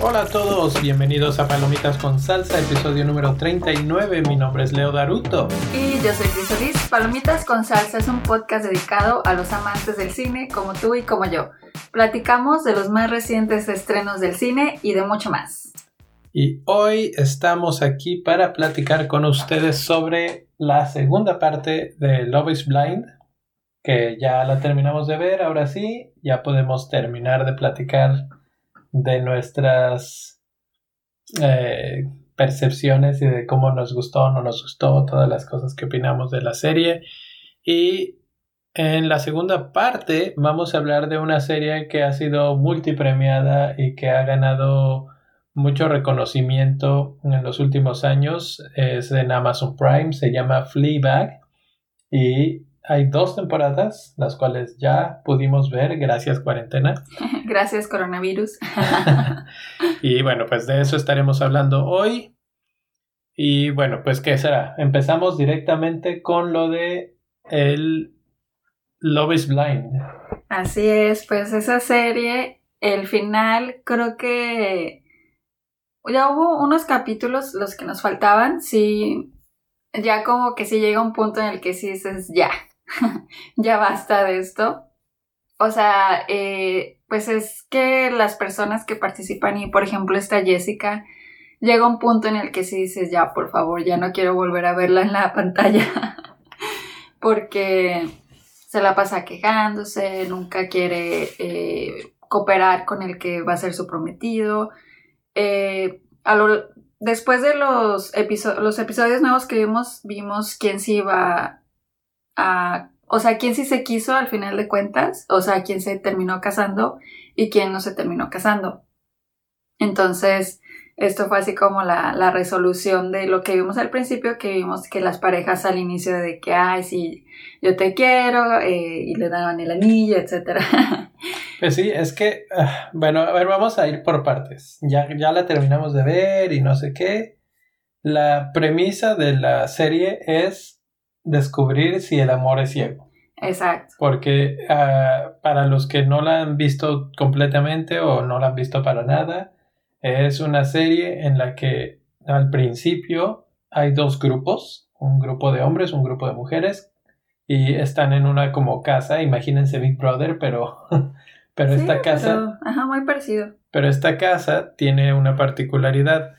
Hola a todos, bienvenidos a Palomitas con Salsa, episodio número 39. Mi nombre es Leo Daruto. Y yo soy Cris Solís. Palomitas con Salsa es un podcast dedicado a los amantes del cine como tú y como yo. Platicamos de los más recientes estrenos del cine y de mucho más. Y hoy estamos aquí para platicar con ustedes sobre la segunda parte de Love is Blind, que ya la terminamos de ver, ahora sí, ya podemos terminar de platicar de nuestras eh, percepciones y de cómo nos gustó o no nos gustó, todas las cosas que opinamos de la serie. Y en la segunda parte vamos a hablar de una serie que ha sido multipremiada y que ha ganado mucho reconocimiento en los últimos años. Es en Amazon Prime, se llama Fleabag y hay dos temporadas, las cuales ya pudimos ver, gracias cuarentena. Gracias coronavirus. y bueno, pues de eso estaremos hablando hoy. Y bueno, pues ¿qué será? Empezamos directamente con lo de el Love is Blind. Así es, pues esa serie, el final creo que ya hubo unos capítulos los que nos faltaban, sí, ya como que sí llega un punto en el que sí dices, ya, ya basta de esto. O sea, eh, pues es que las personas que participan y por ejemplo esta Jessica, llega un punto en el que sí dices, ya, por favor, ya no quiero volver a verla en la pantalla. Porque se la pasa quejándose, nunca quiere eh, cooperar con el que va a ser su prometido. Eh, después de los, episodios nuevos que vimos, vimos quién sí iba a, o sea, quién sí se quiso al final de cuentas, o sea, quién se terminó casando y quién no se terminó casando. Entonces, esto fue así como la, la, resolución de lo que vimos al principio, que vimos que las parejas al inicio de que, ay, sí, yo te quiero, eh, y le daban el anillo, etc. Pues sí, es que, ah, bueno, a ver, vamos a ir por partes. Ya, ya la terminamos de ver y no sé qué. La premisa de la serie es descubrir si el amor es ciego. Exacto. Porque ah, para los que no la han visto completamente o no la han visto para nada, es una serie en la que al principio hay dos grupos, un grupo de hombres, un grupo de mujeres, y están en una como casa, imagínense Big Brother, pero, pero esta casa... ajá, muy parecido. Pero esta casa tiene una particularidad,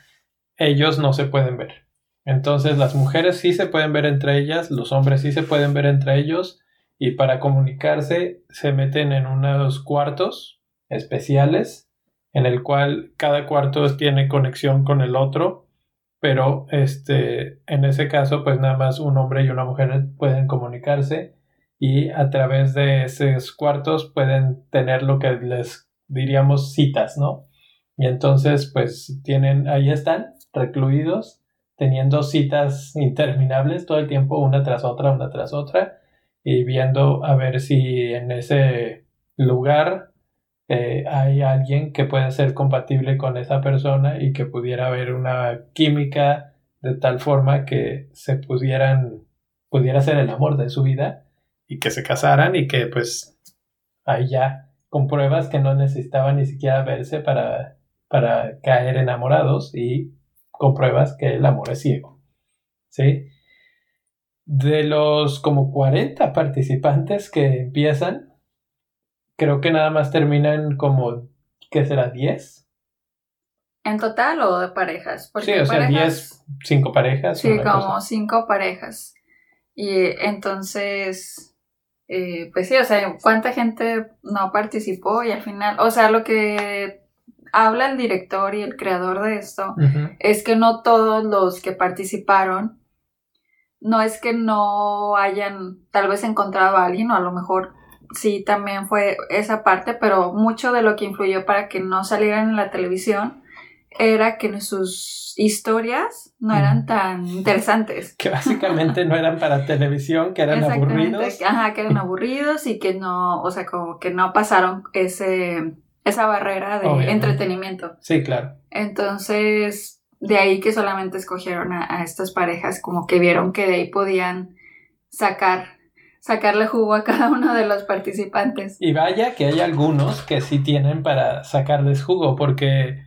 ellos no se pueden ver. Entonces las mujeres sí se pueden ver entre ellas, los hombres sí se pueden ver entre ellos, y para comunicarse se meten en unos cuartos especiales en el cual cada cuarto tiene conexión con el otro, pero este, en ese caso, pues nada más un hombre y una mujer pueden comunicarse y a través de esos cuartos pueden tener lo que les diríamos citas, ¿no? Y entonces, pues tienen, ahí están, recluidos, teniendo citas interminables todo el tiempo, una tras otra, una tras otra, y viendo a ver si en ese lugar eh, hay alguien que puede ser compatible con esa persona y que pudiera haber una química de tal forma que se pudieran, pudiera ser el amor de su vida y que se casaran y que pues ahí ya con pruebas que no necesitaban ni siquiera verse para, para caer enamorados y con pruebas que el amor es ciego. ¿Sí? De los como 40 participantes que empiezan, creo que nada más terminan como, ¿qué será? ¿10? ¿En total o de parejas? sí, o sea, 10, 5 parejas. Sí, como 5 parejas. Y entonces, eh, pues sí, o sea, ¿cuánta gente no participó? Y al final, o sea, lo que habla el director y el creador de esto es que no todos los que participaron, no es que no hayan tal vez encontrado a alguien o a lo mejor sí también fue esa parte, pero mucho de lo que influyó para que no salieran en la televisión era que sus historias no eran tan interesantes. Que básicamente no eran para televisión, que eran aburridos. Ajá, que eran aburridos y que no, o sea, como que no pasaron ese, esa barrera de entretenimiento. Sí, claro. Entonces, de ahí que solamente escogieron a, estas parejas, como que vieron que de ahí podían sacar, sacarle jugo a cada uno de los participantes. Y vaya que hay algunos que sí tienen para sacarles jugo, porque,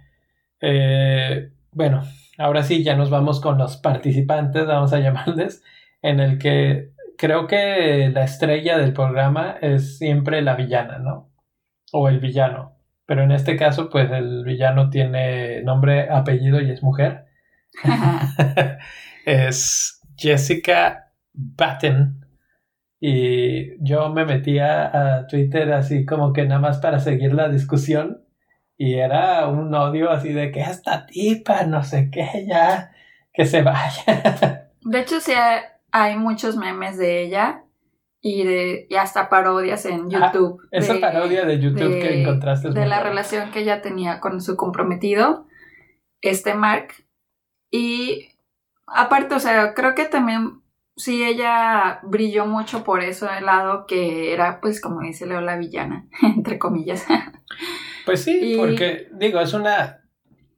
eh, bueno, ahora sí ya nos vamos con los participantes, vamos a llamarles, en el que creo que la estrella del programa es siempre la villana, ¿no? O el villano. Pero en este caso, pues el villano tiene nombre, apellido y es mujer. es Jessica Batten. Y yo me metía a Twitter así como que nada más para seguir la discusión. Y era un odio así de que esta tipa, no sé qué, ya, que se vaya. De hecho, sí hay muchos memes de ella y, de, y hasta parodias en ah, YouTube. esa parodia de YouTube que encontraste. de la relación que ella tenía con su comprometido, este Mark. Y aparte, o sea, creo que también sí ella brilló mucho por eso el lado que era, pues, como dice Leo, la villana, entre comillas. Pues sí, porque digo, es una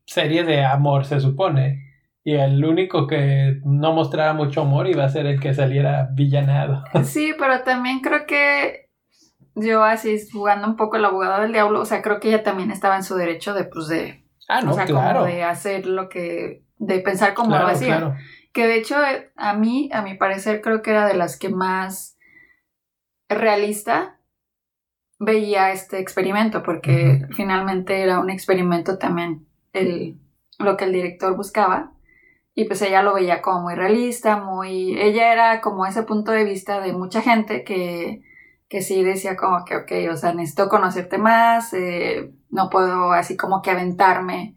serie de amor, se supone. Y el único que no mostrara mucho amor iba a ser el que saliera villanado. Sí, pero también creo que yo así jugando un poco el abogado del diablo, o sea, creo que ella también estaba en su derecho de, pues, de... Ah, no, claro. de hacer lo que... de pensar como lo hacía. Que de hecho, a mí, a mi parecer, creo que era de las que más realista veía este experimento, porque finalmente era un experimento también el, lo que el director buscaba. Y pues ella lo veía como muy realista, muy... Ella era como ese punto de vista de mucha gente que, que sí decía como que, ok, o sea, necesito conocerte más, eh, no puedo así como que aventarme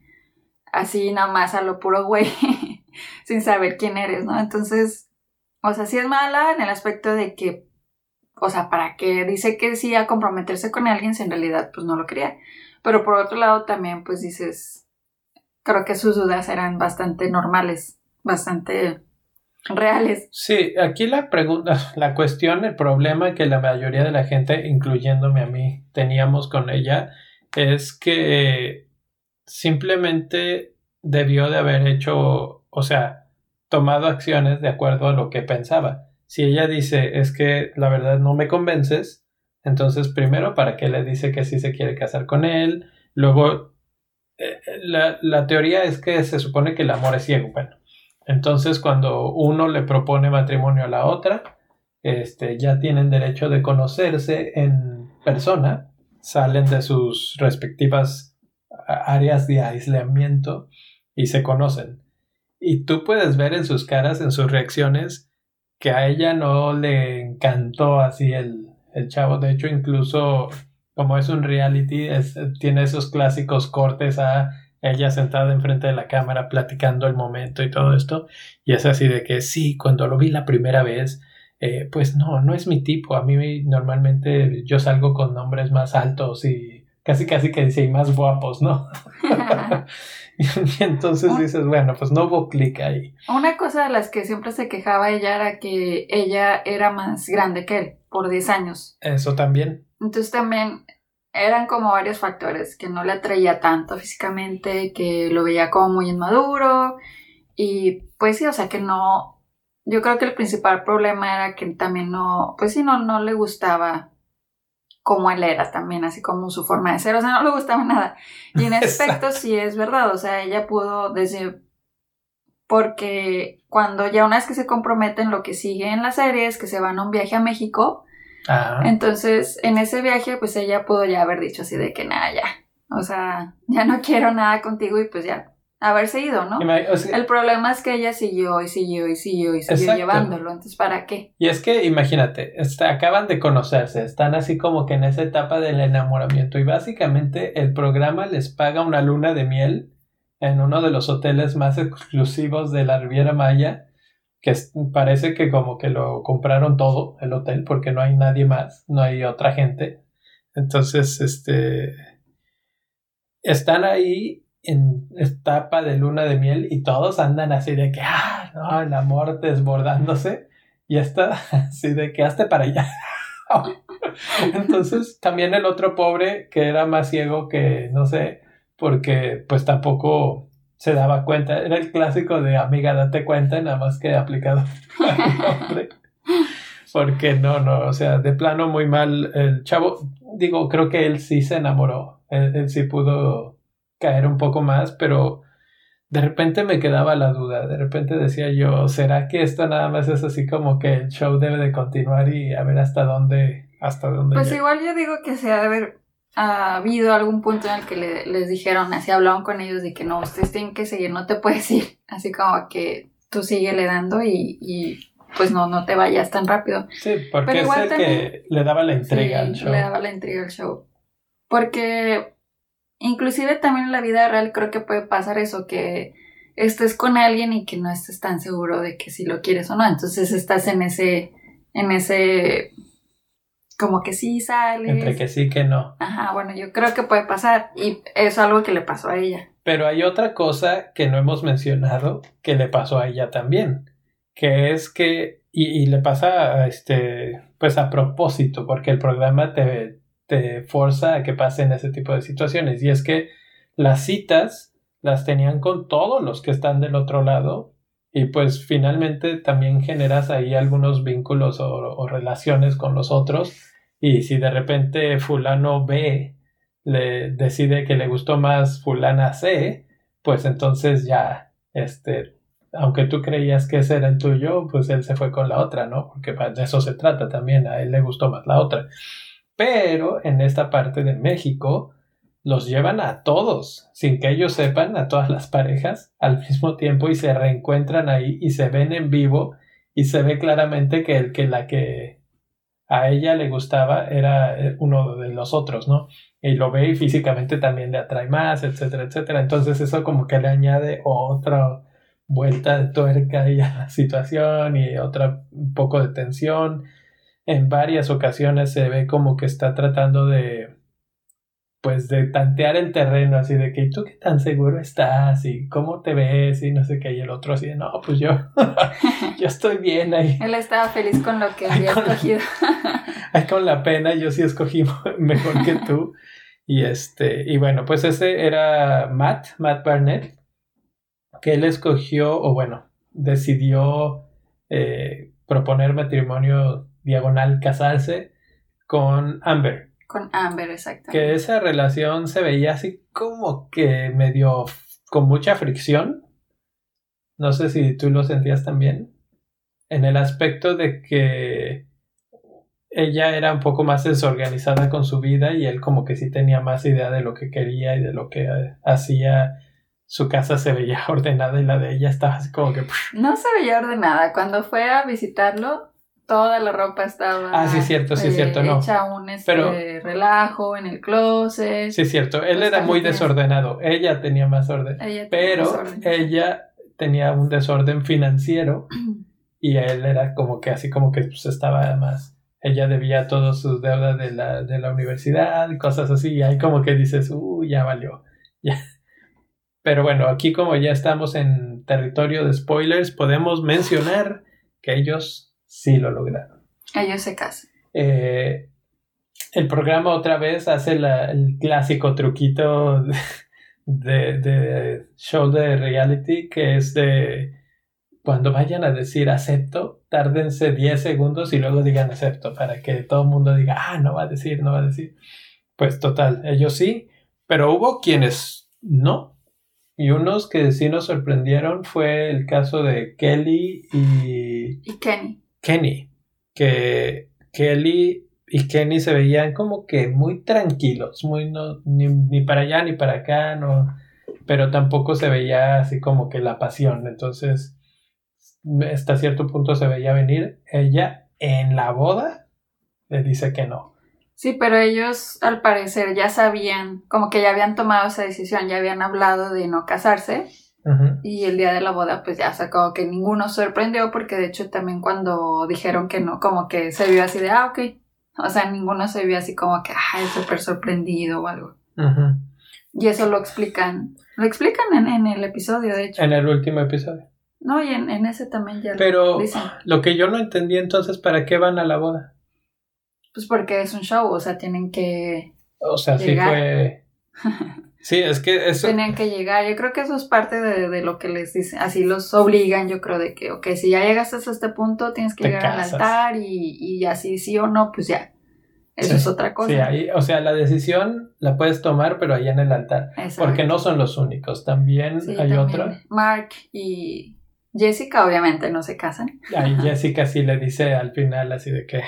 así nada más a lo puro güey, sin saber quién eres, ¿no? Entonces, o sea, sí es mala en el aspecto de que, o sea, para que dice que sí a comprometerse con alguien si en realidad pues no lo quería. Pero por otro lado también pues dices, creo que sus dudas eran bastante normales, bastante reales. Sí, aquí la pregunta, la cuestión, el problema que la mayoría de la gente, incluyéndome a mí, teníamos con ella, es que simplemente debió de haber hecho, o sea, tomado acciones de acuerdo a lo que pensaba. Si ella dice, es que la verdad no me convences, entonces primero, ¿para qué le dice que sí se quiere casar con él? Luego, eh, la, la, teoría es que se supone que el amor es ciego. Bueno, entonces cuando uno le propone matrimonio a la otra, este, ya tienen derecho de conocerse en persona, salen de sus respectivas áreas de aislamiento y se conocen. Y tú puedes ver en sus caras, en sus reacciones, que a ella no le encantó así el, el chavo. De hecho, incluso como es un reality, tiene esos clásicos cortes a ella sentada enfrente de la cámara platicando el momento y todo esto. Y es así de que sí, cuando lo vi la primera vez, eh, pues no, no es mi tipo. A mí normalmente yo salgo con nombres más altos y casi casi que dice y más guapos, ¿no? y entonces dices, bueno, pues no hubo clic ahí. Una cosa de las que siempre se quejaba ella era que ella era más grande que él, por 10 años. Eso también. Entonces también eran como varios factores, que no le atraía tanto físicamente, que lo veía como muy inmaduro y pues sí, o sea que no, yo creo que el principal problema era que también no, pues sí, no, no le gustaba como él era también, así como su forma de ser, o sea, no le gustaba nada. Y en aspecto sí es verdad, o sea, ella pudo decir, porque cuando ya una vez que se comprometen, lo que sigue en la serie es que se van a un viaje a México entonces, en ese viaje, pues ella pudo ya haber dicho así de que nada, ya. O sea, ya no quiero nada contigo y pues ya haberse ido, ¿no? el problema es que ella siguió y siguió y siguió y siguió llevándolo, entonces ¿para qué? Y es que imagínate, acaban de conocerse, están así como que en esa etapa del enamoramiento y básicamente el programa les paga una luna de miel en uno de los hoteles más exclusivos de la Riviera Maya que parece que como que lo compraron todo el hotel porque no hay nadie más, no hay otra gente. Entonces, este, están ahí en etapa de luna de miel y todos andan así de que, ah, no, el amor desbordándose y está así de que hazte para allá. Entonces, también el otro pobre que era más ciego que, no sé, porque pues tampoco se daba cuenta. Era el clásico de amiga, date cuenta, nada más que aplicado hombre. Porque no, no, o sea, de plano muy mal. El chavo, digo, creo que él sí se enamoró. Él, sí pudo caer un poco más, pero de repente me quedaba la duda. De repente decía yo, ¿será que esto nada más es así como que el show debe de continuar y a ver hasta dónde, hasta dónde? Pues igual yo digo que se ha de haber habido algún punto en el que les dijeron, así hablaban con ellos de que no, ustedes tienen que seguir, no te puedes ir. Así como que tú sigue le dando y pues no, no te vayas tan rápido. Sí, porque es el que le daba la intriga al show. Le daba la intriga al show. Porque inclusive también en la vida real creo que puede pasar eso, que estés con alguien y que no estés tan seguro de que si lo quieres o no. Entonces estás en ese, en ese, como que sí sales. Entre que sí que no. Ajá, bueno, yo creo que puede pasar y es algo que le pasó a ella. Pero hay otra cosa que no hemos mencionado que le pasó a ella también que es que, y, le pasa este, pues a propósito, porque el programa te, te forza a que pasen ese tipo de situaciones, y es que las citas las tenían con todos los que están del otro lado, y pues finalmente también generas ahí algunos vínculos o, o relaciones con los otros, y si de repente fulano B le decide que le gustó más fulana C, pues entonces ya este aunque tú creías que ese era el tuyo, pues él se fue con la otra, ¿no? Porque de eso se trata también, a él le gustó más la otra. Pero en esta parte de México los llevan a todos, sin que ellos sepan, a todas las parejas al mismo tiempo y se reencuentran ahí y se ven en vivo y se ve claramente que el que la que a ella le gustaba era eh, uno de los otros, ¿no? Y lo ve y físicamente también le atrae más, etcétera, etcétera. Entonces eso como que le añade otro vuelta de tuerca y a la situación y otra poco de tensión. En varias ocasiones se ve como que está tratando de pues de tantear el terreno así de que tú qué tan seguro estás y cómo te ves y no sé qué y el otro así de no pues yo yo estoy bien ahí él estaba feliz con lo que había escogido. ahí con la pena yo sí escogí mejor que tú. Y este y bueno pues ese era Matt Matt Barnett que él escogió, o bueno, decidió eh, proponer matrimonio diagonal, casarse con Amber. Con Amber, exactamente. Que esa relación se veía así como que medio con mucha fricción. No sé si tú lo sentías también. En el aspecto de que ella era un poco más desorganizada con su vida y él como que sí tenía más idea de lo que quería y de lo que hacía su casa se veía ordenada y la de ella estaba así como que... No se veía ordenada. Cuando fue a visitarlo, toda la ropa estaba... Ah, sí, cierto, sí, cierto, no. Hecha un este, relajo en el closet. Sí, cierto. Él era muy desordenado. Ella tenía más orden. pero ella tenía un desorden financiero y él era como que así como que pues, estaba más... Ella debía todas sus deudas de la, de la universidad cosas así. Y ahí como que dices, uh, ya valió. Ya pero bueno, aquí como ya estamos en territorio de spoilers, podemos mencionar que ellos sí lo lograron. Ellos se casan. Eh, el programa otra vez hace el clásico truquito de, de, show de reality que es de cuando vayan a decir acepto, tárdense 10 segundos y luego digan acepto para que todo el mundo diga, ah, no va a decir, no va a decir. Pues total, ellos sí, pero hubo quienes no, y unos que sí nos sorprendieron fue el caso de Kelly y... Y Kenny. Kenny. Que Kelly y Kenny se veían como que muy tranquilos, muy no, ni, para allá ni para acá, no, pero tampoco se veía así como que la pasión. Entonces, hasta cierto punto se veía venir. Ella en la boda le dice que no. Sí, pero ellos al parecer ya sabían, como que ya habían tomado esa decisión, ya habían hablado de no casarse. Y el día de la boda, pues ya, o sea, como que ninguno sorprendió, porque de hecho también cuando dijeron que no, como que se vio así de, ah, ok. O sea, ninguno se vio así como que, ah, súper sorprendido o algo. Y eso lo explican, lo explican en, el episodio, de hecho. En el último episodio. No, y en, ese también ya Pero lo que yo no entendí entonces, ¿para qué van a la boda? Pues porque es un show, o sea, tienen que. O sea, sí fue. Sí, es que eso... Tenían que llegar. Yo creo que eso es parte de, lo que les dicen. Así los obligan, yo creo, de que, ok, si ya llegaste hasta este punto, tienes que llegar al altar y, y así sí o no, pues ya. Eso es otra cosa. Sí, ahí, o sea, la decisión la puedes tomar, pero allá en el altar. Porque no son los únicos. También hay otro. Mark y Jessica, obviamente, no se casan. Ahí Jessica sí le dice al final así de que.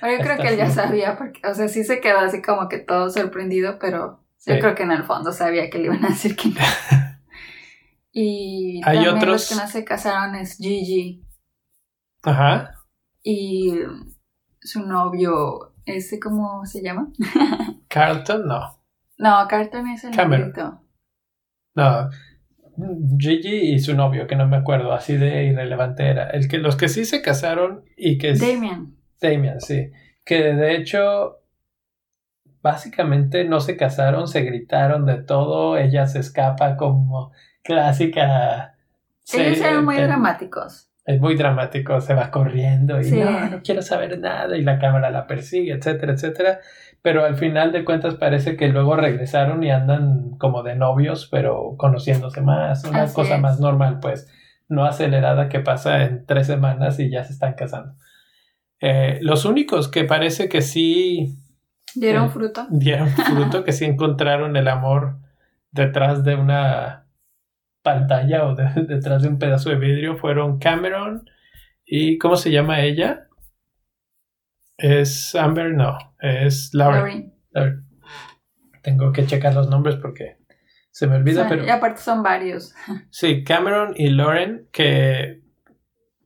pero yo creo que él ya sabía, porque, o sea, sí se quedó así como que todo sorprendido, pero yo creo que en el fondo sabía que le iban a decir que y hay también otros los que no se casaron es Gigi. Ajá. Y su novio ¿Ese cómo se llama? Carlton, no. No, Carlton es el Cameron. No. Gigi y su novio, que no me acuerdo, así de irrelevante era. El que, los que sí se casaron y que... Damien. Damien, sí. Que de hecho, básicamente no se casaron, se gritaron de todo, ella se escapa como clásica... Ellos eran muy dramáticos es muy dramático, se va corriendo y no, no quiero saber nada y la cámara la persigue, etcétera, etcétera. Pero al final de cuentas parece que luego regresaron y andan como de novios, pero conociéndose más, una cosa más normal, pues, no acelerada que pasa en tres semanas y ya se están casando. Eh, los únicos que parece que sí... Dieron fruto. Dieron fruto, que sí encontraron el amor detrás de una pantalla o detrás de un pedazo de vidrio fueron Cameron y ¿cómo se llama ella? Es Amber, no, es Lauren. Tengo que checar los nombres porque se me olvida, pero... Y aparte son varios. Sí, Cameron y Lauren, que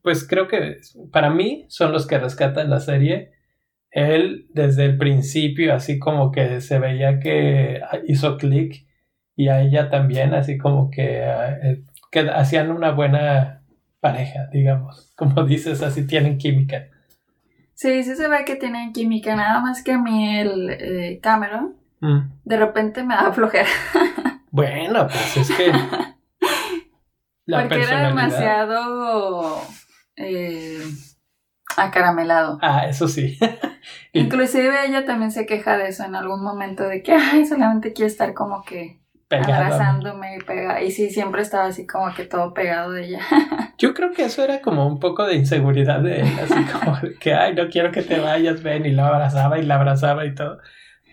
pues creo que para mí son los que rescatan la serie. Él desde el principio, así como que se veía que hizo clic y a ella también, así como que, eh, que hacían una buena pareja, digamos. Como dices, así tienen química. Sí, sí se ve que tienen química, nada más que a mí el eh, Cameron, mm. de repente me da flojera. bueno, pues es que... La Porque era demasiado eh, acaramelado. Ah, eso sí. Inclusive ella también se queja de eso en algún momento, de que, ay, solamente quiere estar como que abrazándome y pega y sí siempre estaba así como que todo pegado de ella. Yo creo que eso era como un poco de inseguridad de él así como que ay no quiero que te vayas ven y lo abrazaba y la abrazaba y todo.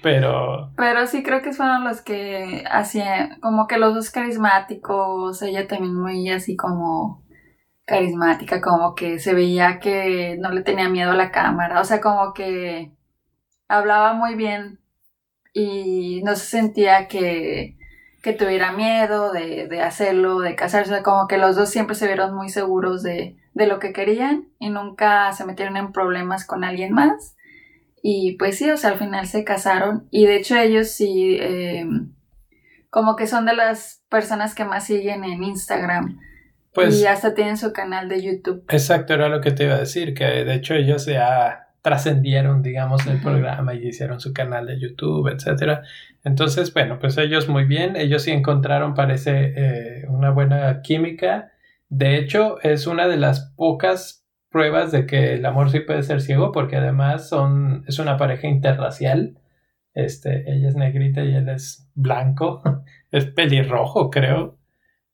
Pero pero sí creo que fueron los que hacían como que los dos carismáticos ella también muy así como carismática como que se veía que no le tenía miedo a la cámara o sea como que hablaba muy bien y no se sentía que que tuviera miedo de, de hacerlo, de casarse, como que los dos siempre se vieron muy seguros de, de lo que querían y nunca se metieron en problemas con alguien más. Y pues sí, o sea, al final se casaron y de hecho ellos sí, em, como que son de las personas que más siguen en Instagram. Pues, y hasta tienen su canal de YouTube. Exacto, era lo que te iba a decir, que de hecho ellos ya trascendieron, digamos, el programa y hicieron su canal de YouTube, etcétera. Entonces, bueno, pues ellos muy bien, ellos sí encontraron, parece, eh, una buena química. De hecho, es una de las pocas pruebas de que el amor sí puede ser ciego, porque además son, es una pareja interracial. Este, ella es negrita y él es blanco, es pelirrojo, creo.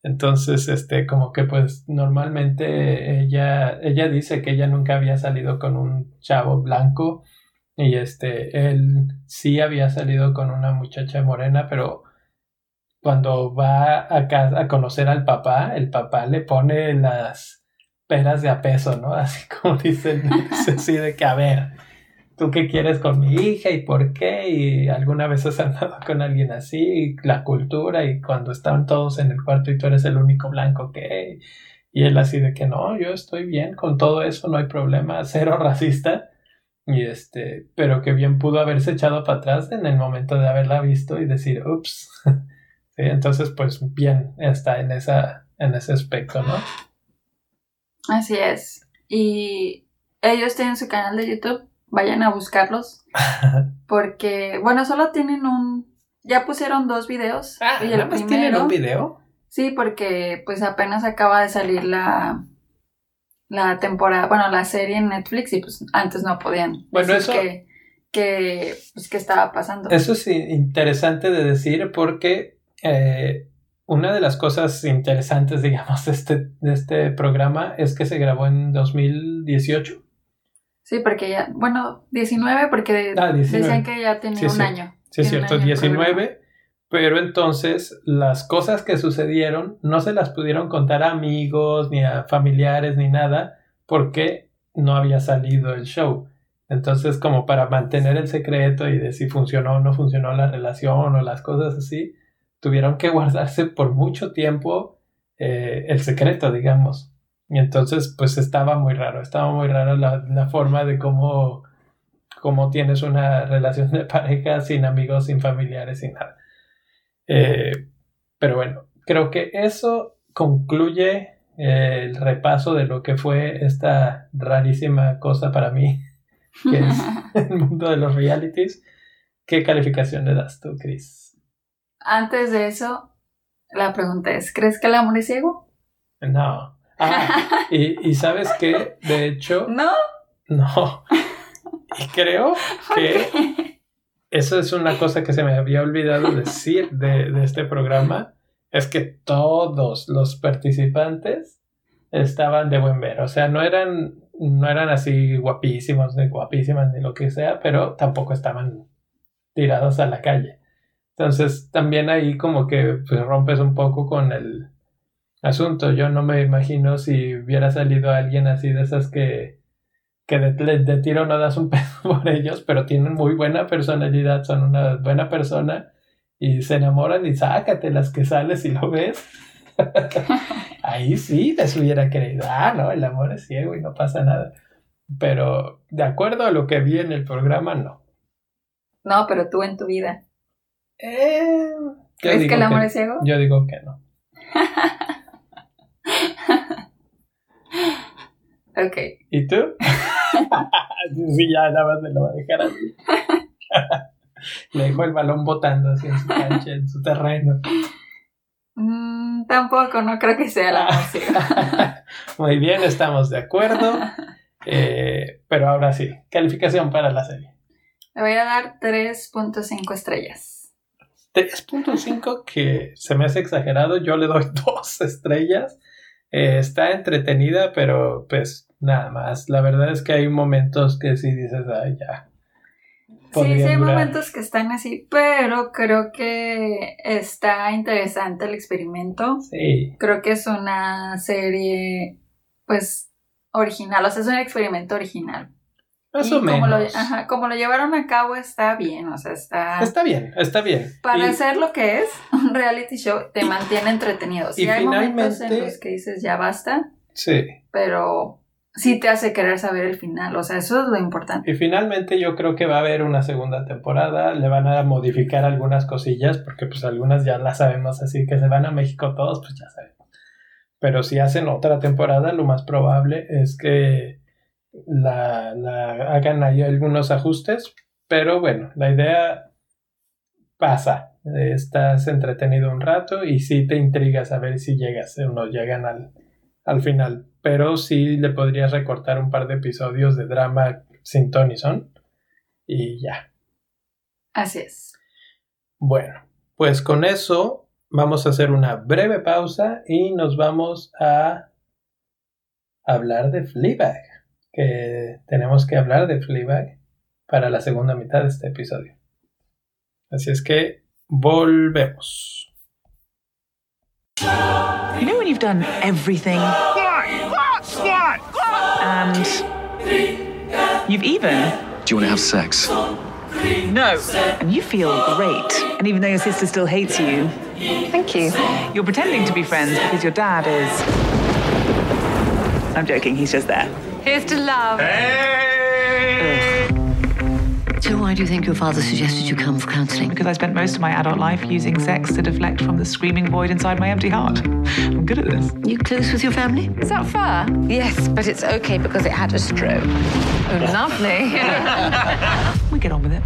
Entonces, este, como que pues normalmente ella, ella dice que ella nunca había salido con un chavo blanco y este, él sí había salido con una muchacha morena, pero cuando va a, a conocer al papá, el papá le pone las peras de a peso, ¿no? Así como dicen, así de que a ver, ¿tú qué quieres con mi hija y por qué? Y alguna vez has andado con alguien así, la cultura y cuando están todos en el cuarto y tú eres el único blanco que... Y él así de que no, yo estoy bien con todo eso, no hay problema, cero racista. Y este, pero que bien pudo haberse echado para atrás en el momento de haberla visto y decir, ups. entonces, pues bien, está en esa, en ese aspecto, ¿no? Así es. Y ellos tienen su canal de YouTube vayan a buscarlos. Porque, bueno, solo tienen un. Ya pusieron dos videos. Ah, y el primero, tienen un video. Sí, porque pues apenas acaba de salir la la temporada, bueno, la serie en Netflix y pues antes no podían. Bueno, eso. Que, que, pues, que estaba pasando. Eso es interesante de decir porque eh, una de las cosas interesantes, digamos, de este, de este programa es que se grabó en 2018. Sí, porque ya, bueno, 19, porque Ah, 19. decían que ya tenía Sí, un sí. año. Sí, es cierto, año el 19. Pero entonces las cosas que sucedieron no se las pudieron contar a amigos, ni a familiares, ni nada, porque no había salido el show. Entonces, como para mantener el secreto y de si funcionó o no funcionó la relación o las cosas así, tuvieron que guardarse por mucho tiempo eh, el secreto, digamos. Y entonces, pues estaba muy raro, estaba muy raro la, la forma de cómo, cómo tienes una relación de pareja sin amigos, sin familiares, sin nada. Eh, pero bueno, creo que eso concluye el repaso de lo que fue esta rarísima cosa para mí, que es el mundo de los realities. ¿Qué calificación le das tú, Chris? Antes de eso, la pregunta es, ¿crees que el amor es ciego? No. Ah, y, y sabes qué, de hecho, No. no. Y creo que eso es una cosa que se me había olvidado decir de, de este programa, es que todos los participantes estaban de buen ver, o sea, no eran, no eran así guapísimos, ni guapísimas, ni lo que sea, pero tampoco estaban tirados a la calle. Entonces, también ahí como que pues, rompes un poco con el asunto. Yo no me imagino si hubiera salido alguien así de esas que que de, de, tiro no das un pedo por ellos, pero tienen muy buena personalidad, son una buena persona y se enamoran y sácate las que sales y lo ves. Ahí sí les hubiera creído, ah, no, el amor es ciego y no pasa nada. Pero de acuerdo a lo que vi en el programa, no. No, pero tú en tu vida. Eh, ¿Crees que el amor es ciego? Yo digo que no. ok. ¿Y tú? sí, ya nada más me lo va a dejar así. Le dejó el balón botando así en su cancha, en su terreno. Mm, tampoco, no creo que sea el amor ciego. Muy bien, estamos de acuerdo. Eh, pero ahora sí, calificación para la serie. Le voy a dar 3.5 estrellas. 3.5 que se me hace exagerado, yo le doy 2 estrellas. Eh, está entretenida, pero pues nada más. La verdad es que hay momentos que sí dices, ay, ya. Sí, sí hay momentos que están así, pero creo que está interesante el experimento. Sí. Creo que es una serie, pues, original, o sea, es un experimento original. Más y o como lo, ajá, como lo llevaron a cabo está bien, o sea, está... Está bien, está bien. Para Y- ser lo que es, un reality show te mantiene entretenido. Sí y hay momentos en los que dices ya basta, Sí. pero sí te hace querer saber el final, o sea, eso es lo importante. Y finalmente yo creo que va a haber una segunda temporada, le van a modificar algunas cosillas, porque pues algunas ya las sabemos, así que se van a México todos, pues ya sabemos. Pero si hacen otra temporada, lo más probable es que la, la hagan ahí algunos ajustes, pero bueno, la idea pasa, estás entretenido un rato y sí te intriga saber si llegas o no llegan al, al final, pero sí le podrías recortar un par de episodios de drama sin Tony Son y ya. Así es. Bueno, pues con eso vamos a hacer una breve pausa y nos vamos a hablar de Fleabag, que tenemos que hablar de Fleabag para la segunda mitad de este episodio. Así es que volvemos. You know when you've done everything and you've even Do you want to have sex? no, and you feel great, and even though your sister still hates you, Thank you. you're pretending to be friends because your dad is. I'm joking. He's just there. Here's to love. So why do you think your father suggested you come for counselling? Because I spent most of my adult life using sex to deflect from the screaming void inside my empty heart. I'm good at this. You close with your family? Is that fair? Yes, but it's okay because it had a stroke. Oh, lovely. We get on with it.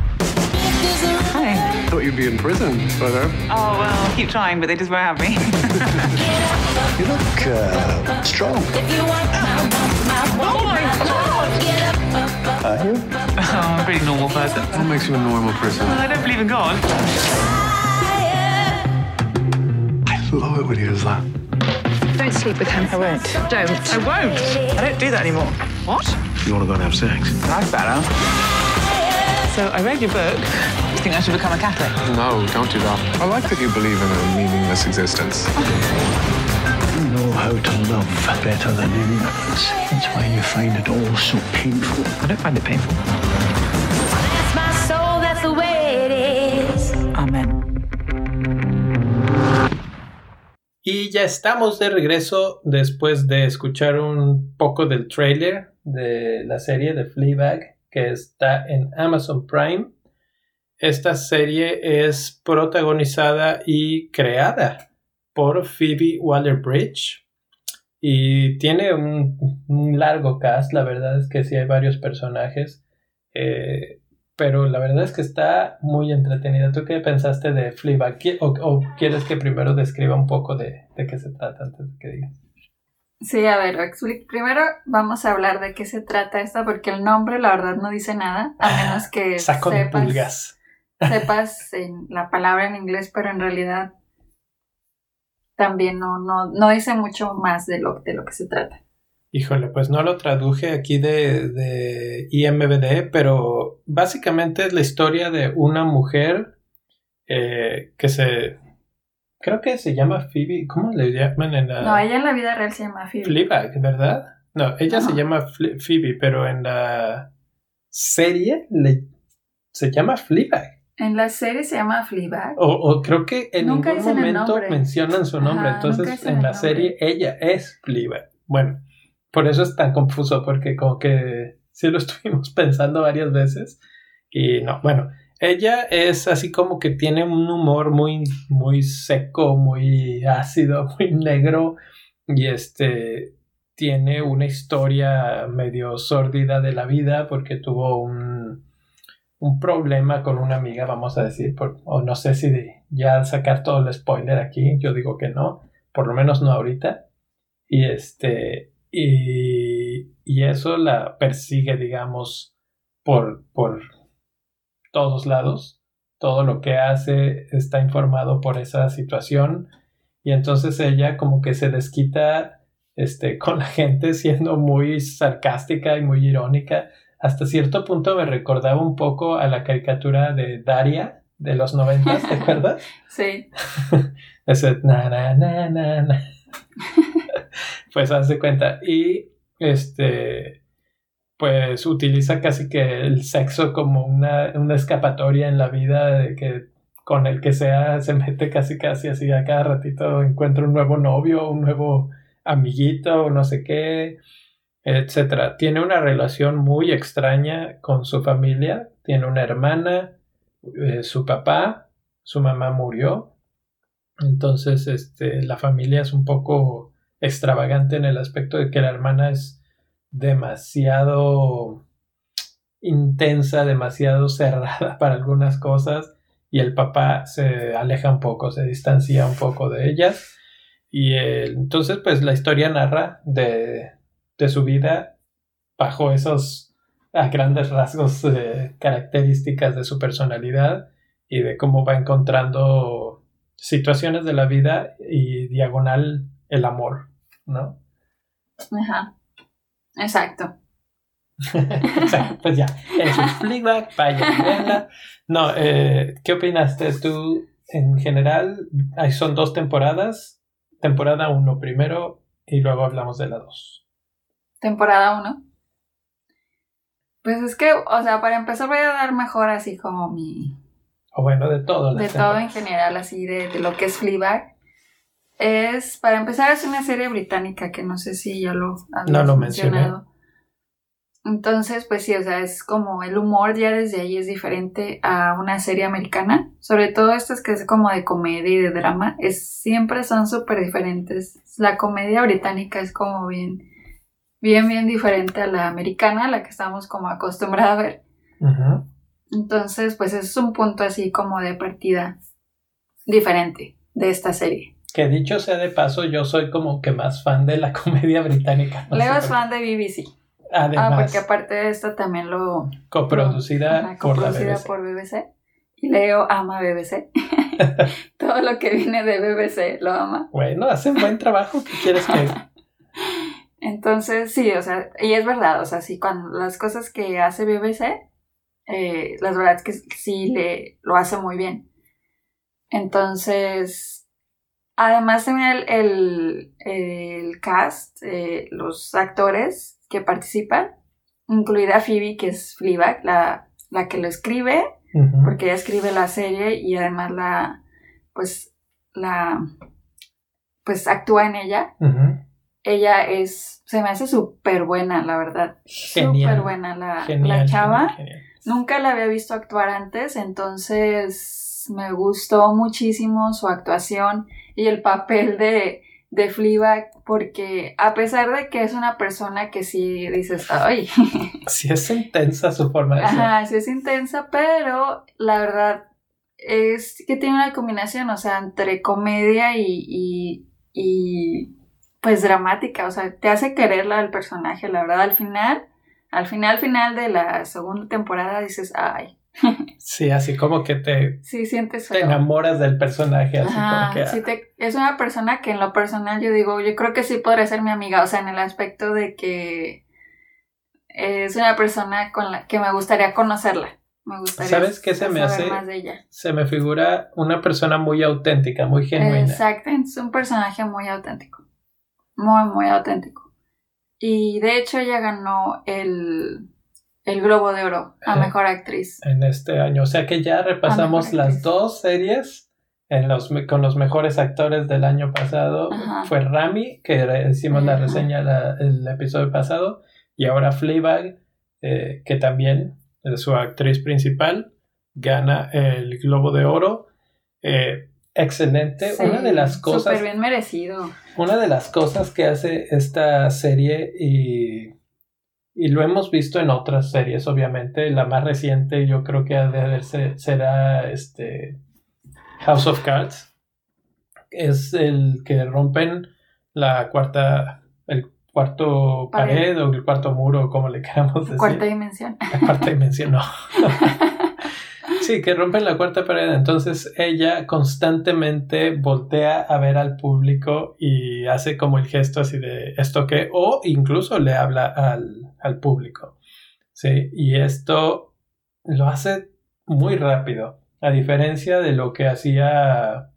Hi. Thought you'd be in prison by now. Oh well, keep trying, but they just won't have me. You look uh, strong. Uh, Are you? Oh, I'm a pretty normal person. What makes you a normal person? Well, I don't believe in God. I love it when he does that. Don't sleep with him. I won't. Don't. I won't. I don't do that anymore. What? You want to go and have sex? That's better. So I read your book. You think I should become a Catholic? No, don't do that. I like that you believe in a meaningless existence. You know how to love better than anyone else. That's why you find it all so painful. I don't find it painful. Amen. Y ya estamos de regreso después de escuchar un poco del trailer de la serie de Fleabag que está en Amazon Prime. Esta serie es protagonizada y creada por Phoebe Waller-Bridge y tiene un, un largo cast, la verdad es que sí hay varios personajes, eh, pero la verdad es que está muy entretenida. ¿Tú qué pensaste de Fleabag? ¿Qui- ¿O, o quieres que primero describa un poco de, de qué se trata antes de que digas? Sí, a ver, primero vamos a hablar de qué se trata esta, porque el nombre la verdad no dice nada, a menos que Saco de pulgas. Sepas en la palabra en inglés, pero en realidad también no, no, no dice mucho más de lo, de lo que se trata. Híjole, pues no lo traduje aquí de, de IMBD, pero básicamente es la historia de una mujer eh, que se... Creo que se llama Phoebe. ¿Cómo le llaman en la... No, ella en la vida real se llama Phoebe. Fleabag, ¿verdad? No, ella se llama Phoebe, pero en la serie le- se llama Fleabag. En la serie se llama Fleabag. O, o creo que en Nunca ningún momento mencionan su nombre. Ajá, Entonces, en la nombre. serie ella es Fleabag. Bueno, por eso es tan confuso, porque como que sí lo estuvimos pensando varias veces. Y no, bueno, ella es así como que tiene un humor muy, muy seco, muy ácido, muy negro. Y este tiene una historia medio sórdida de la vida porque tuvo un, un problema con una amiga, vamos a decir, por- o no sé si de ya sacar todo el spoiler aquí, yo digo que no, por lo menos no ahorita. Y este, y, y eso la persigue, digamos, por, por todos lados. Todo lo que hace está informado por esa situación. Y entonces ella como que se desquita este, con la gente siendo muy sarcástica y muy irónica. Hasta cierto punto me recordaba un poco a la caricatura de Daria de los noventas, ¿te acuerdas? Sí. Ese na na na na na. pues hace cuenta. Y este pues utiliza casi que el sexo como una, una escapatoria en la vida de que con el que sea se mete casi casi así a cada ratito encuentra un nuevo novio, un nuevo amiguito, no sé qué, etcétera. Tiene una relación muy extraña con su familia, tiene una hermana, eh, su papá, su mamá murió, entonces este, la familia es un poco extravagante en el aspecto de que la hermana es demasiado intensa, demasiado cerrada para algunas cosas y el papá se aleja un poco, se distancia un poco de ellas y eh, entonces pues la historia narra de, de su vida bajo esos a grandes rasgos eh, características de su personalidad y de cómo va encontrando situaciones de la vida y diagonal el amor, ¿no? Ajá. Exacto. pues ya, es un Fleabag, vaya, véanla. No, eh, ¿qué opinaste tú en general? Ahí son dos temporadas, temporada 1 primero y luego hablamos de la 2. Temporada 1. Pues es que, o sea, para empezar voy a dar mejor así como mi... O bueno, de todo. De todo en general, así de, de lo que es Fleabag. Es, para empezar, es una serie británica que no sé si ya lo No lo mencioné. Entonces, pues sí, o sea, es como el humor ya desde ahí es diferente a una serie americana. Sobre todo estas que es como de comedia y de drama, es, siempre son súper diferentes. La comedia británica es como bien, bien, bien diferente a la americana, a la que estamos como acostumbrados a ver. Entonces, pues es un punto así como de partida diferente de esta serie. Que dicho sea de paso, yo soy como que más fan de la comedia británica. no Leo es fan de BBC. Ah, Además, porque aparte de esto también lo... coproducida Ajá, por la coproducida BBC. por BBC. Y Leo ama BBC. Todo lo que viene de BBC lo ama. Bueno, hacen buen trabajo. ¿Qué quieres que Entonces, sí, o sea, y es verdad, o sea, sí, cuando las cosas que hace BBC, eh, las verdad es que sí le, lo hace muy bien. Entonces, además también el, el, el cast, eh, los actores que participan, incluida Phoebe, que es Fleabag, la, la que lo escribe, porque ella escribe la serie y además la, pues, la, pues actúa en ella. Ujú. Ella es, se me hace súper buena, la verdad. Súper buena la, Genial, la chava. genial, genial. Nunca la había visto actuar antes, entonces me gustó muchísimo su actuación y el papel de, de Fleabag, porque a pesar de que es una persona que sí dices, ay, Sí, es intensa su forma de ser. ajá, sí es intensa, pero la verdad es que tiene una combinación, o sea, entre comedia y, y, y, pues dramática, o sea, te hace quererla al personaje, la verdad, al final, al final, final de la segunda temporada dices, ay, Sí, así como que te, sí sientes te enamoras del personaje, así Ajá, como que... sí te- es una persona que en lo personal yo digo, yo creo que sí podría ser mi amiga, o sea, en el aspecto de que es una persona con la que me gustaría conocerla. Me gustaría ¿Sabes qué se me hace? más de ella. Se me figura una persona muy auténtica, muy genuina. Exacto, es un personaje muy auténtico. Muy, muy auténtico. Y de hecho ella ganó el, el Globo de Oro a Ajá. Mejor Actriz. en este año. O sea que ya repasamos las dos series en los, con los mejores actores del año pasado. Ajá. Fue Rami, que hicimos la reseña la- el episodio pasado, y ahora Fleabag, eh, que también es su actriz principal, gana el Globo de Oro. Eh, excelente. Sí, Una de las cosas Súper bien merecido. una de las cosas que hace esta serie y, y lo hemos visto en otras series, obviamente, la más reciente yo creo que ha de haberse, será este House of Cards. Es el que rompen la cuarta, el cuarto Pared. pared, o el cuarto muro, como le queramos decir. Cuarta dimensión. La cuarta dimensión, no. Sí, que rompen la cuarta pared. Entonces ella constantemente voltea a ver al público y hace como el gesto así de esto que, o incluso le habla al, al público. Sí, y esto lo hace muy rápido, a diferencia de lo que hacía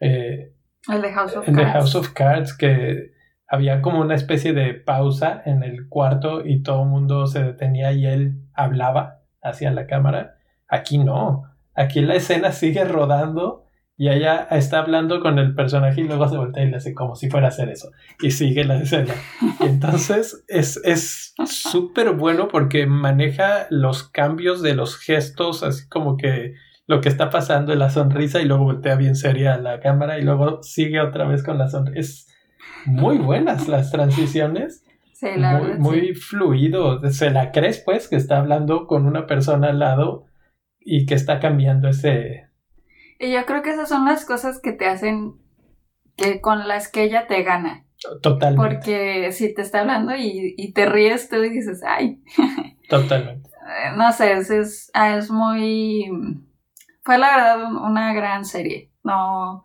eh, El de House of en The Cards. House of Cards que había como una especie de pausa en el cuarto y todo el mundo se detenía y él hablaba hacia la cámara. Aquí no. Aquí la escena sigue rodando y ella está hablando con el personaje y luego se voltea y le hace como si fuera a hacer eso. Y sigue la escena. Y entonces es es súper bueno porque maneja los cambios de los gestos, así como que lo que está pasando en la sonrisa y luego voltea bien seria a la cámara y luego sigue otra vez con la sonrisa. Es muy buenas las transiciones, Sí, la muy, verdad, muy sí. fluido. Se la crees pues que está hablando con una persona al lado y que está cambiando ese... Y yo creo que esas son las cosas que te hacen que con las que ella te gana. Totalmente. Porque si te está hablando y, y te ríes tú y dices, ay, Totalmente. eh, no sé, es, es, ah, es muy... Fue la verdad un- una gran serie. No...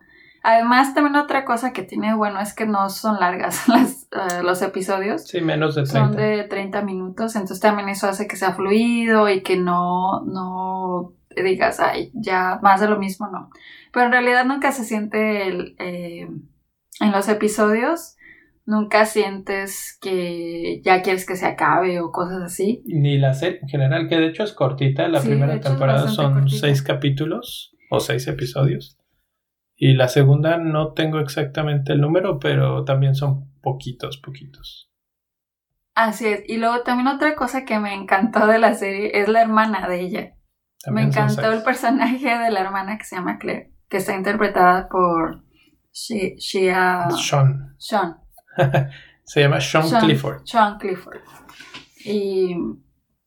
Además, también otra cosa que tiene bueno es que no son largas las, eh, los episodios. Sí, menos de 30. Son de 30 minutos, entonces también eso hace que sea fluido y que no, no digas, ay, ya más de lo mismo, no. Pero en realidad nunca se siente el, eh, en los episodios, nunca sientes que ya quieres que se acabe o cosas así. Ni la serie en general, que de hecho es cortita. La Sí, primera temporada son cortita. seis capítulos o seis episodios. Y la segunda no tengo exactamente el número, pero también son poquitos, poquitos. Así es. Y luego también otra cosa que me encantó de la serie es la hermana de ella. También me encantó el personaje de la hermana que se llama Claire, que está interpretada por Shia, Shia Sean. Sean. Se llama Sean, Sean- Clifford. Sean Clifford. Y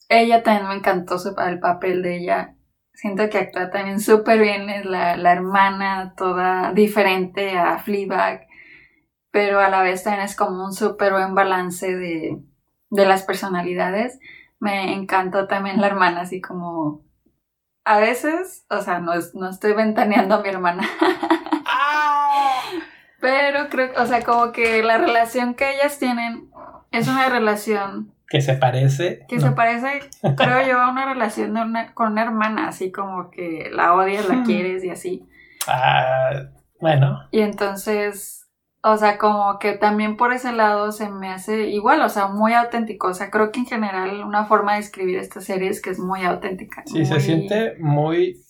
ella también me encantó su- el papel de ella. Siento que actúa también súper bien. Es la, la hermana toda diferente a Fleabag. Pero a la vez también es como un súper buen balance de, de las personalidades. Me encantó también la hermana, así como a veces, o sea, no, es- no estoy ventaneando a mi hermana. Pero creo, o sea, como que la relación que ellas tienen es una relación Que se parece. que ¿no? se parece, creo yo, a una relación de una, con una hermana, así como que la odias, la Hmm. quieres y así. Ah, bueno, Y entonces, o sea, como que también por ese lado se me hace igual, o sea, muy auténtico. O sea, creo que en general una forma de escribir esta serie es que es muy auténtica. sí, se siente muy,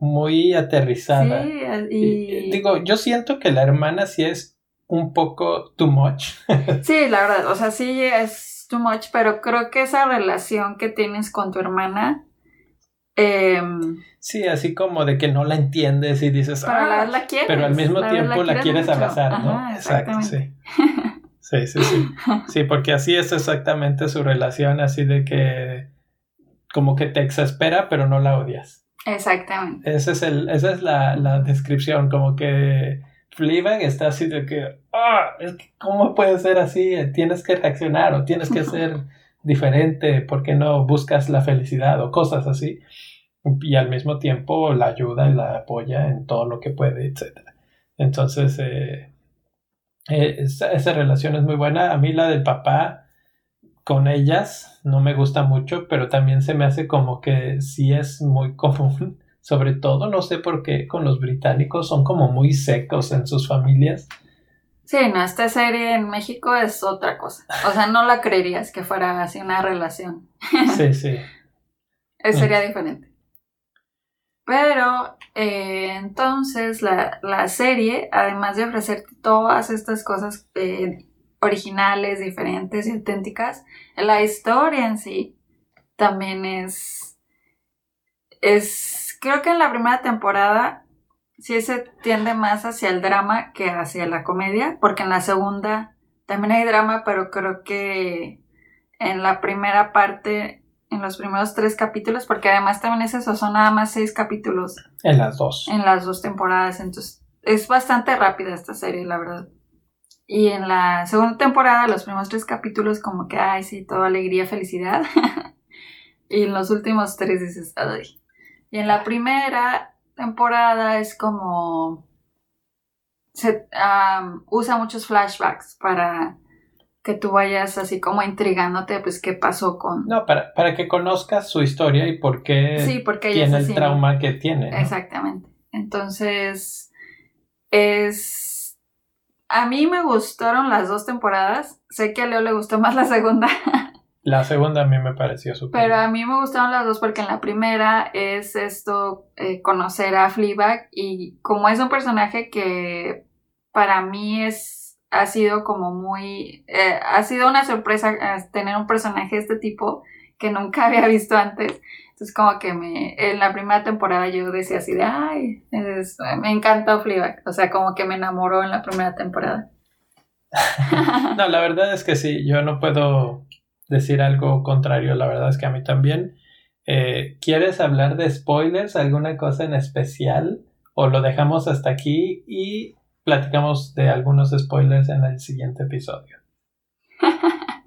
muy aterrizada. Sí, Y- y... Digo, yo siento que la hermana sí es un poco too much. Sí, la verdad, o sea, sí es too much, pero creo que esa relación que tienes con tu hermana, em, Sí, así como de que no la entiendes y dices, pero la "Ah", vez la quieres. pero al mismo la tiempo la, quieres abrazar, ¿no? Exacto. Sí, sí, sí. Sí, porque así es exactamente su relación, así de que como que te exaspera, pero no la odias. Exactamente. Ese es el, esa es la, la descripción, como que Fleabag está así de que, ah, es que ¿cómo puede ser así? Tienes que reaccionar o tienes que ser diferente, ¿por qué no buscas la felicidad o cosas así? Y al mismo tiempo la ayuda y la apoya en todo lo que puede, etc. Entonces, eh, eh, esa, esa relación es muy buena. A mí la del papá con ellas no me gusta mucho, pero también se me hace como que sí es muy común. Sobre todo, no sé por qué con los británicos son como muy secos en sus familias. Sí, no, esta serie en México es otra cosa. O sea, no la creerías que fuera así una relación. Sí, sí. Eh, Sería diferente. Pero eh, entonces la, la serie, además de ofrecerte todas estas cosas eh, originales, diferentes y auténticas, la historia en sí también es, es, creo que en la primera temporada sí se tiende más hacia el drama que hacia la comedia, porque en la segunda también hay drama, pero creo que en la primera parte en los primeros tres capítulos, porque además también es eso, son nada más seis capítulos En las dos. en las dos temporadas, entonces es bastante rápida esta serie, la verdad. Y en la segunda temporada, los primeros tres capítulos, como que, ay, sí, toda alegría, felicidad. y en los últimos tres dices, ay. Y en la primera temporada es como. Se usa muchos flashbacks para que tú vayas así como intrigándote, pues, qué pasó con. No, para, para que conozcas su historia y por qué sí, porque tiene el trauma que tiene. ¿no? Exactamente. Entonces, es... A mí me gustaron las dos temporadas. Sé que a Leo le gustó más la segunda, La segunda a mí me pareció súper. pero a mí me gustaron las dos porque en la primera es esto, eh, conocer a Fleabag y como es un personaje que para mí es, ha sido como muy, eh, ha sido una sorpresa eh, tener un personaje de este tipo que nunca había visto antes. Entonces como que me, en la primera temporada yo decía así de, ay, es- me encantó Fleabag. O sea, como que me enamoró en la primera temporada. No, la verdad es que sí, yo no puedo decir algo contrario, la verdad es que a mí también. Eh, ¿Quieres hablar de spoilers, alguna cosa en especial? ¿O lo dejamos hasta aquí y platicamos de algunos spoilers en el siguiente episodio?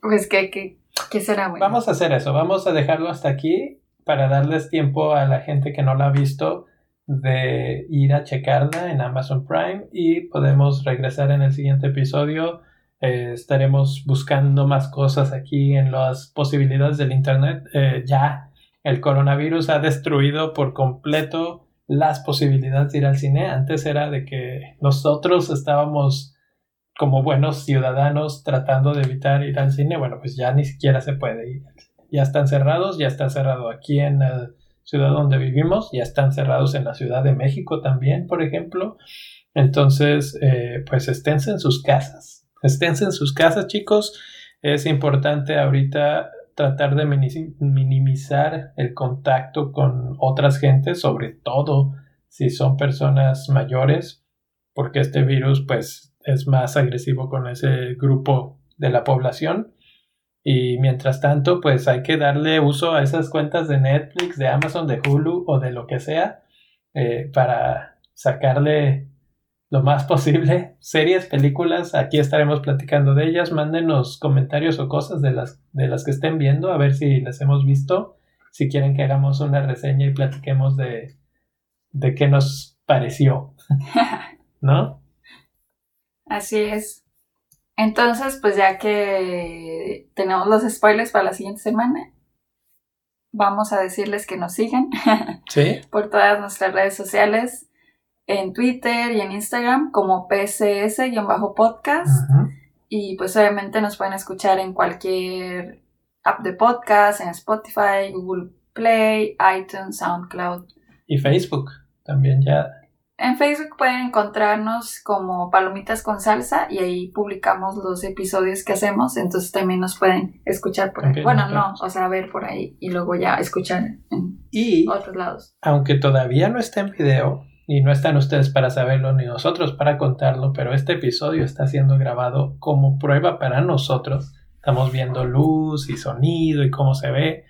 Pues que, que, que será bueno. Vamos a hacer eso, vamos a dejarlo hasta aquí para darles tiempo a la gente que no la ha visto de ir a checarla en Amazon Prime y podemos regresar en el siguiente episodio. Eh, estaremos buscando más cosas aquí en las posibilidades del Internet. Eh, ya el coronavirus ha destruido por completo las posibilidades de ir al cine. Antes era de que nosotros estábamos como buenos ciudadanos tratando de evitar ir al cine. Bueno, pues ya ni siquiera se puede ir. Ya están cerrados, ya está cerrado aquí en la ciudad donde vivimos, ya están cerrados en la Ciudad de México también, por ejemplo. Entonces, eh, pues esténse en sus casas. Esténse en sus casas, chicos. Es importante ahorita tratar de mini- minimizar el contacto con otras gentes, sobre todo si son personas mayores, porque este virus pues es más agresivo con ese grupo de la población. Y mientras tanto, pues hay que darle uso a esas cuentas de Netflix, de Amazon, de Hulu o de lo que sea, eh, para sacarle lo más posible. Series, películas, aquí estaremos platicando de ellas. Mándenos comentarios o cosas de las, de las que estén viendo, a ver si las hemos visto. Si quieren que hagamos una reseña y platiquemos de, de qué nos pareció. ¿No? Así es. Entonces, pues ya que tenemos los spoilers para la siguiente semana, vamos a decirles que nos sigan Sí. por todas nuestras redes sociales, en Twitter y en Instagram como PCS-podcast. Ujú. Y pues obviamente nos pueden escuchar en cualquier app de podcast, en Spotify, Google Play, iTunes, SoundCloud. Y Facebook también ya. En Facebook pueden encontrarnos como Palomitas con Salsa y ahí publicamos los episodios que hacemos, entonces también nos pueden escuchar por ahí. Bueno, no, o sea, ver por ahí y luego ya escuchar en Y otros lados. aunque todavía no está en video y no están ustedes para saberlo ni nosotros para contarlo, pero este episodio está siendo grabado como prueba para nosotros. Estamos viendo luz y sonido y cómo se ve,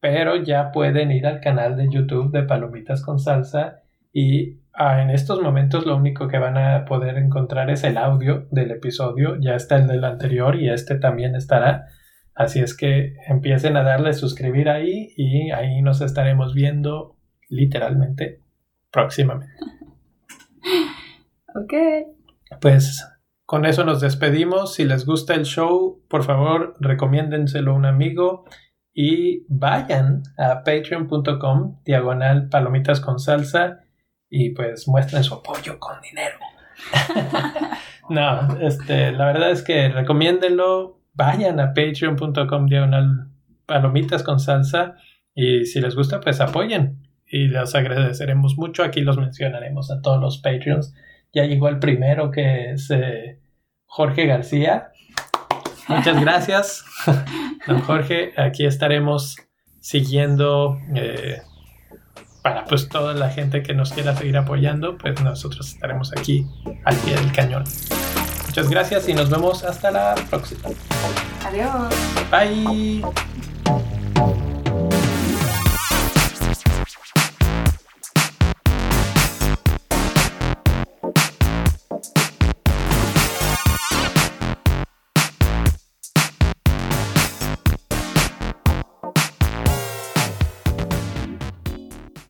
pero ya pueden ir al canal de YouTube de Palomitas con Salsa y ah, en estos momentos lo único que van a poder encontrar es el audio del episodio. Ya está el del anterior y este también estará. Así es que empiecen a darle suscribir ahí y ahí nos estaremos viendo literalmente próximamente. Ok. Pues con eso nos despedimos. Si les gusta el show, por favor, recomiéndenselo a un amigo y vayan a patreon.com diagonal palomitas con salsa y pues muestren su apoyo con dinero. no, este, la verdad es que recomiéndenlo, vayan a patreon.com diagonal palomitas con salsa y si les gusta pues apoyen y les agradeceremos mucho. Aquí los mencionaremos a todos los Patreons. Ya llegó el primero que es eh, Jorge García. Muchas gracias, don Jorge. Aquí estaremos siguiendo eh, para pues toda la gente que nos quiera seguir apoyando, pues nosotros estaremos aquí al pie del cañón. Muchas gracias y nos vemos hasta la próxima. Adiós. Bye.